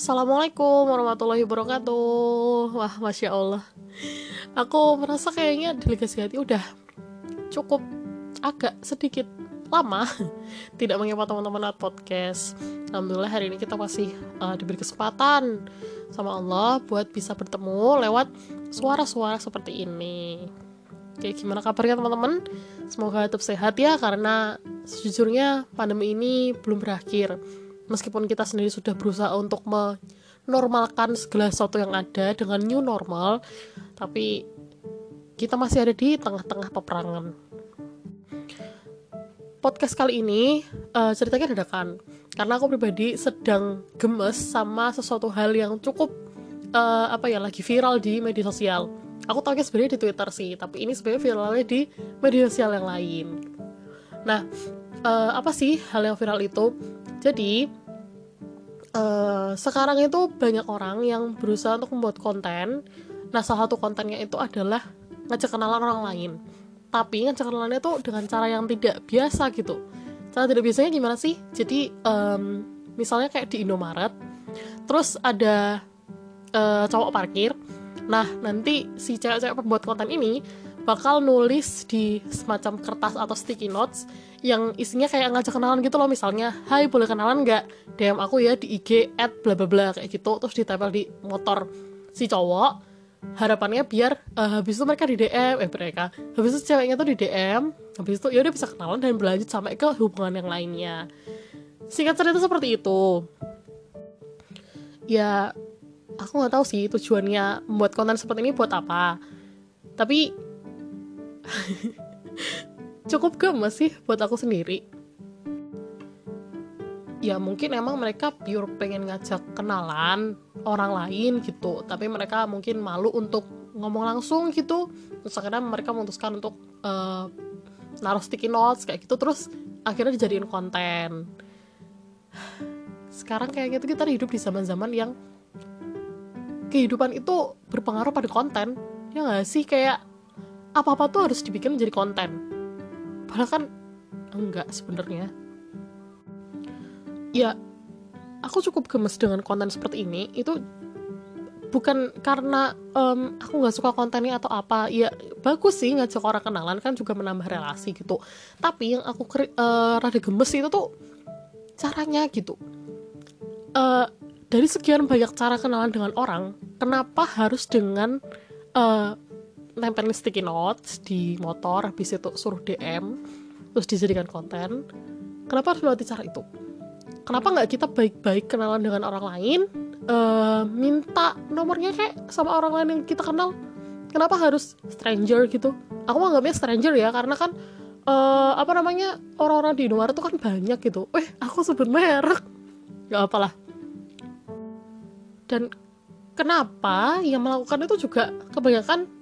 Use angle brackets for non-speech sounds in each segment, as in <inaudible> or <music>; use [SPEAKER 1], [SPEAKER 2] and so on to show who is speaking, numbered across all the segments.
[SPEAKER 1] Assalamualaikum warahmatullahi wabarakatuh. Wah, Masya Allah. Aku merasa kayaknya delegasi hati udah cukup agak sedikit lama <laughs> Tidak menyapa teman-teman at podcast. Alhamdulillah hari ini kita masih uh, diberi kesempatan sama Allah Buat bisa bertemu lewat suara-suara seperti ini. Oke, gimana kabarnya teman-teman? Semoga tetap sehat ya Karena sejujurnya pandemi ini belum berakhir meskipun kita sendiri sudah berusaha untuk menormalkan segala sesuatu yang ada dengan new normal tapi kita masih ada di tengah-tengah peperangan. Podcast kali ini uh, ceritanya dadakan. Karena aku pribadi sedang gemes sama sesuatu hal yang cukup uh, apa ya lagi viral di media sosial. Aku tahu sebenarnya di Twitter sih tapi ini sebenarnya viralnya di media sosial yang lain. Nah uh, apa sih hal yang viral itu jadi uh, sekarang itu banyak orang yang berusaha untuk membuat konten. Nah, salah satu kontennya itu adalah ngajak kenalan orang lain. Tapi ngajak kenalannya itu dengan cara yang tidak biasa gitu. Cara tidak biasanya gimana sih? Jadi um, misalnya kayak di Indomaret, terus ada uh, cowok parkir. Nah, nanti si cewek-cewek pembuat konten ini bakal nulis di semacam kertas atau sticky notes yang isinya kayak ngajak kenalan gitu loh. Misalnya Hai boleh kenalan nggak? DM aku ya di IG at bla bla bla kayak gitu. Terus ditempel di motor si cowok. Harapannya biar uh, habis itu mereka di DM eh mereka. Habis itu ceweknya tuh di DM habis itu ya udah bisa kenalan dan berlanjut sampai ke hubungan yang lainnya. Singkat cerita seperti itu. Ya aku nggak tahu sih tujuannya membuat konten seperti ini buat apa. Tapi <laughs> cukup gemes sih buat aku sendiri? Ya mungkin emang mereka pure pengen ngajak kenalan orang lain gitu. Tapi mereka mungkin malu untuk ngomong langsung gitu. Terus akhirnya mereka memutuskan untuk uh, naruh sticky notes kayak gitu. Terus akhirnya dijadiin konten. Sekarang kayak gitu kita hidup di zaman-zaman yang kehidupan itu berpengaruh pada konten. Ya nggak sih? Kayak apa-apa tuh harus dibikin menjadi konten padahal kan enggak sebenarnya. Ya aku cukup gemes dengan konten seperti ini. Itu bukan karena um, aku nggak suka kontennya atau apa. Ya bagus sih ngajak orang kenalan kan juga menambah relasi gitu. Tapi yang aku uh, rada gemes itu tuh caranya gitu. Uh, dari sekian banyak cara kenalan dengan orang kenapa harus dengan uh, nempelin sticky notes di motor habis itu suruh DM terus dijadikan konten. Kenapa harus melalui cara itu? Kenapa nggak kita baik-baik kenalan dengan orang lain uh, minta nomornya kayak sama orang lain yang kita kenal? Kenapa harus stranger gitu? Aku anggapnya stranger ya karena kan uh, apa namanya orang-orang di luar itu kan banyak gitu. Eh aku sebut merek. Nggak apalah. Dan kenapa yang melakukan itu juga kebanyakan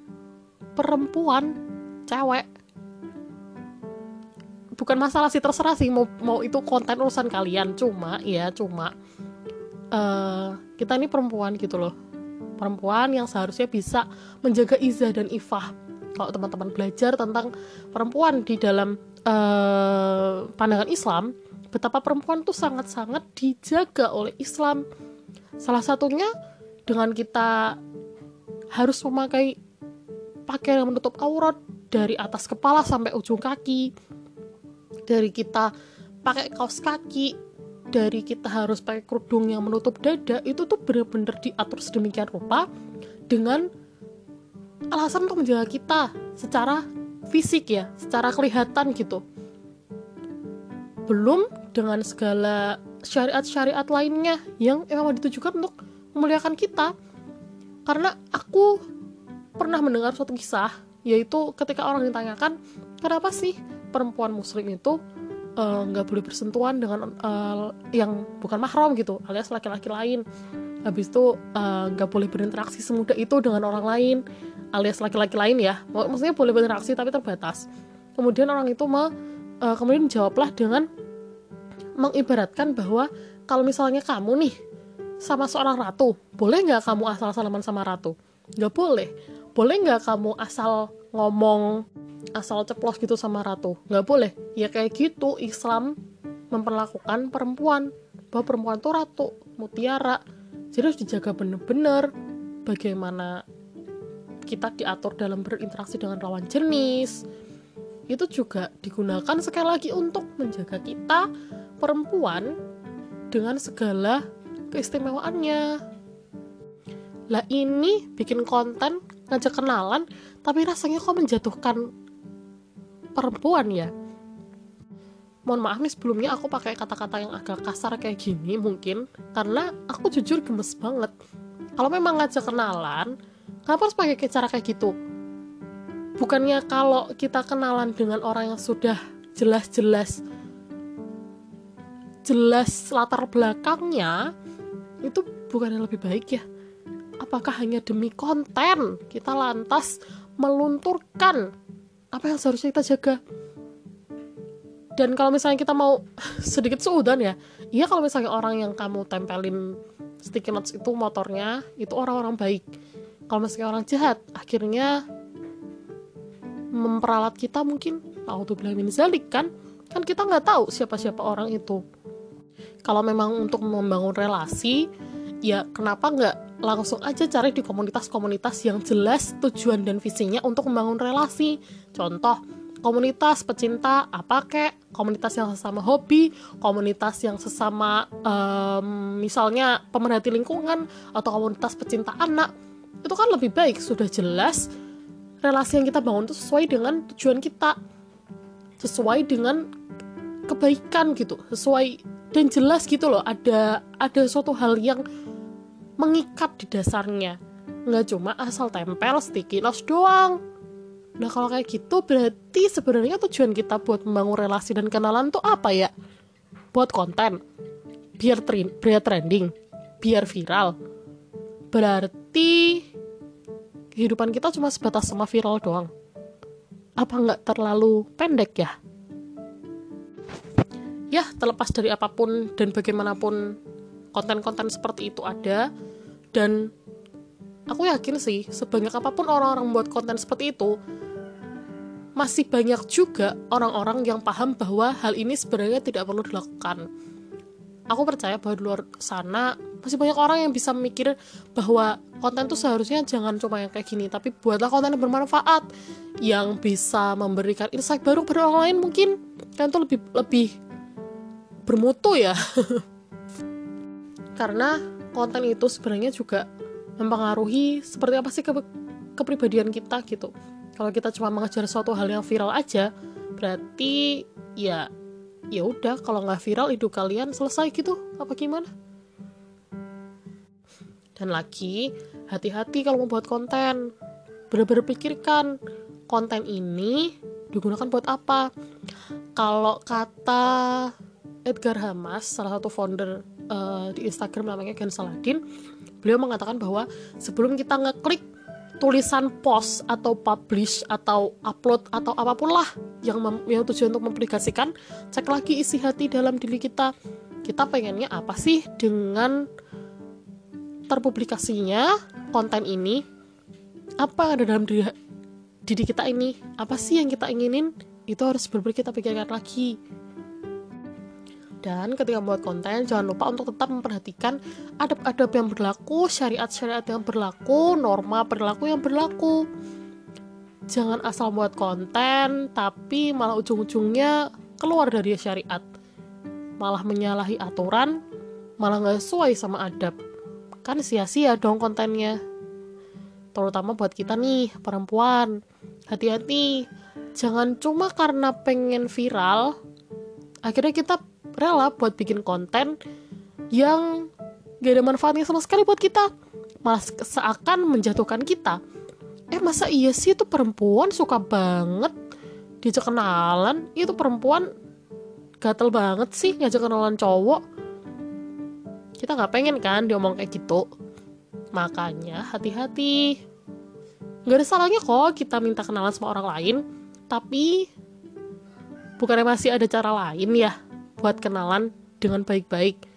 [SPEAKER 1] perempuan cewek. Bukan masalah sih terserah sih mau mau itu konten urusan kalian. Cuma ya cuma uh, kita ini perempuan gitu loh. Perempuan yang seharusnya bisa menjaga izah dan ifah. Kalau teman-teman belajar tentang perempuan di dalam uh, pandangan Islam betapa perempuan tuh sangat-sangat dijaga oleh Islam. Salah satunya dengan kita harus memakai pakaian yang menutup aurat dari atas kepala sampai ujung kaki. Dari kita pakai kaos kaki dari kita harus pakai kerudung yang menutup dada itu tuh bener-bener diatur sedemikian rupa dengan alasan untuk menjaga kita secara fisik ya secara kelihatan gitu. Belum dengan segala syariat-syariat lainnya yang emang ditujukan untuk memuliakan kita. Karena aku pernah mendengar suatu kisah yaitu ketika orang ditanyakan kenapa sih perempuan muslim itu eh, nggak uh, boleh bersentuhan dengan uh, yang bukan mahram gitu alias laki-laki lain? Habis itu eh, nggak uh, boleh berinteraksi semudah itu dengan orang lain alias laki-laki lain ya. Maksudnya boleh berinteraksi tapi terbatas. Kemudian orang itu me, uh, kemudian jawablah dengan mengibaratkan bahwa kalau misalnya kamu nih sama seorang ratu boleh nggak kamu asal salaman sama ratu? Nggak boleh boleh nggak kamu asal ngomong asal ceplos gitu sama ratu? Nggak boleh. Ya kayak gitu Islam memperlakukan perempuan. Bahwa perempuan tuh ratu mutiara. Jadi harus dijaga bener-bener. Bagaimana kita diatur dalam berinteraksi dengan lawan jenis. Itu juga digunakan sekali lagi untuk menjaga kita perempuan dengan segala keistimewaannya. Lah ini bikin konten ngajak kenalan tapi rasanya kok menjatuhkan perempuan ya? Mohon maaf nih sebelumnya aku pakai kata-kata yang agak kasar kayak gini mungkin karena aku jujur gemes banget. Kalau memang ngajak kenalan kenapa harus pakai cara kayak gitu? Bukannya kalau kita kenalan dengan orang yang sudah jelas-jelas jelas latar belakangnya itu bukan yang lebih baik ya apakah hanya demi konten? Kita lantas melunturkan. Apa yang seharusnya kita jaga? Dan kalau misalnya kita mau <laughs> sedikit suudan ya iya kalau misalnya orang yang kamu tempelin sticky notes itu motornya itu orang-orang baik. Kalau misalnya orang jahat akhirnya memperalat kita mungkin. Bilangin zalik kan? Kan kita nggak tahu siapa-siapa orang itu. Kalau memang untuk membangun relasi ya kenapa nggak langsung aja cari di komunitas-komunitas yang jelas tujuan dan visinya untuk membangun relasi. Contoh komunitas pecinta apa kek? Komunitas yang sesama hobi? Komunitas yang sesama um, misalnya pemerhati lingkungan atau komunitas pecinta anak? Itu kan lebih baik sudah jelas relasi yang kita bangun itu sesuai dengan tujuan kita. Sesuai dengan kebaikan gitu sesuai dan jelas gitu loh ada ada suatu hal yang mengikat di dasarnya. Nggak cuma asal tempel sticky notes doang. Nah kalau kayak gitu berarti sebenarnya tujuan kita buat membangun relasi dan kenalan tuh apa ya? Buat konten. Biar, biar trending. Biar viral. Berarti kehidupan kita cuma sebatas sama viral doang. Apa nggak terlalu pendek ya? Ya terlepas dari apa pun dan bagaimanapun konten-konten seperti itu ada dan aku yakin sih sebanyak apa pun orang-orang buat konten seperti itu masih banyak juga orang-orang yang paham bahwa hal ini sebenarnya tidak perlu dilakukan. Aku percaya bahwa di luar sana masih banyak orang yang bisa mikir bahwa konten tuh seharusnya jangan cuma yang kayak gini tapi buatlah konten yang bermanfaat yang bisa memberikan insight baru pada orang lain mungkin. Kan tuh lebih lebih bermutu ya. <laughs> Karena konten itu sebenarnya juga mempengaruhi seperti apa sih ke kepribadian kita gitu kalau kita cuma mengejar suatu hal yang viral aja berarti ya ya udah kalau nggak viral hidup kalian selesai gitu apa gimana dan lagi, hati-hati kalau mau buat konten. Benar-benar pikirkan konten ini digunakan buat apa. Kalau kata Edgar Hamas, salah satu founder uh, di Instagram namanya Ken Saladin, beliau mengatakan bahwa sebelum kita ngeklik tulisan post atau publish atau upload atau apa pun lah yang yang tujuan untuk mempublikasikan, cek lagi isi hati dalam diri kita. Kita pengennya apa sih dengan terpublikasinya konten ini? Apa ada dalam diri, diri kita ini? Apa sih yang kita inginin? Itu harus benar kita pikirkan lagi dan ketika membuat konten jangan lupa untuk tetap memperhatikan adab-adab yang berlaku syariat-syariat yang berlaku norma perilaku yang berlaku. Jangan asal buat konten tapi malah ujung-ujungnya keluar dari syariat. Malah menyalahi aturan malah nggak sesuai sama adab. Kan sia-sia dong kontennya. Terutama buat kita nih perempuan. Hati-hati. Jangan cuma karena pengen viral akhirnya kita rela buat bikin konten yang gak ada manfaatnya sama sekali buat kita. Malah seakan menjatuhkan kita. Eh masa iya sih itu perempuan suka banget diajak kenalan? Itu perempuan gatel banget sih ngajak kenalan cowok. Kita nggak pengen kan diomong kayak gitu. Makanya hati-hati. Nggak ada salahnya kok kita minta kenalan sama orang lain. Tapi bukannya masih ada cara lain ya buat kenalan dengan baik-baik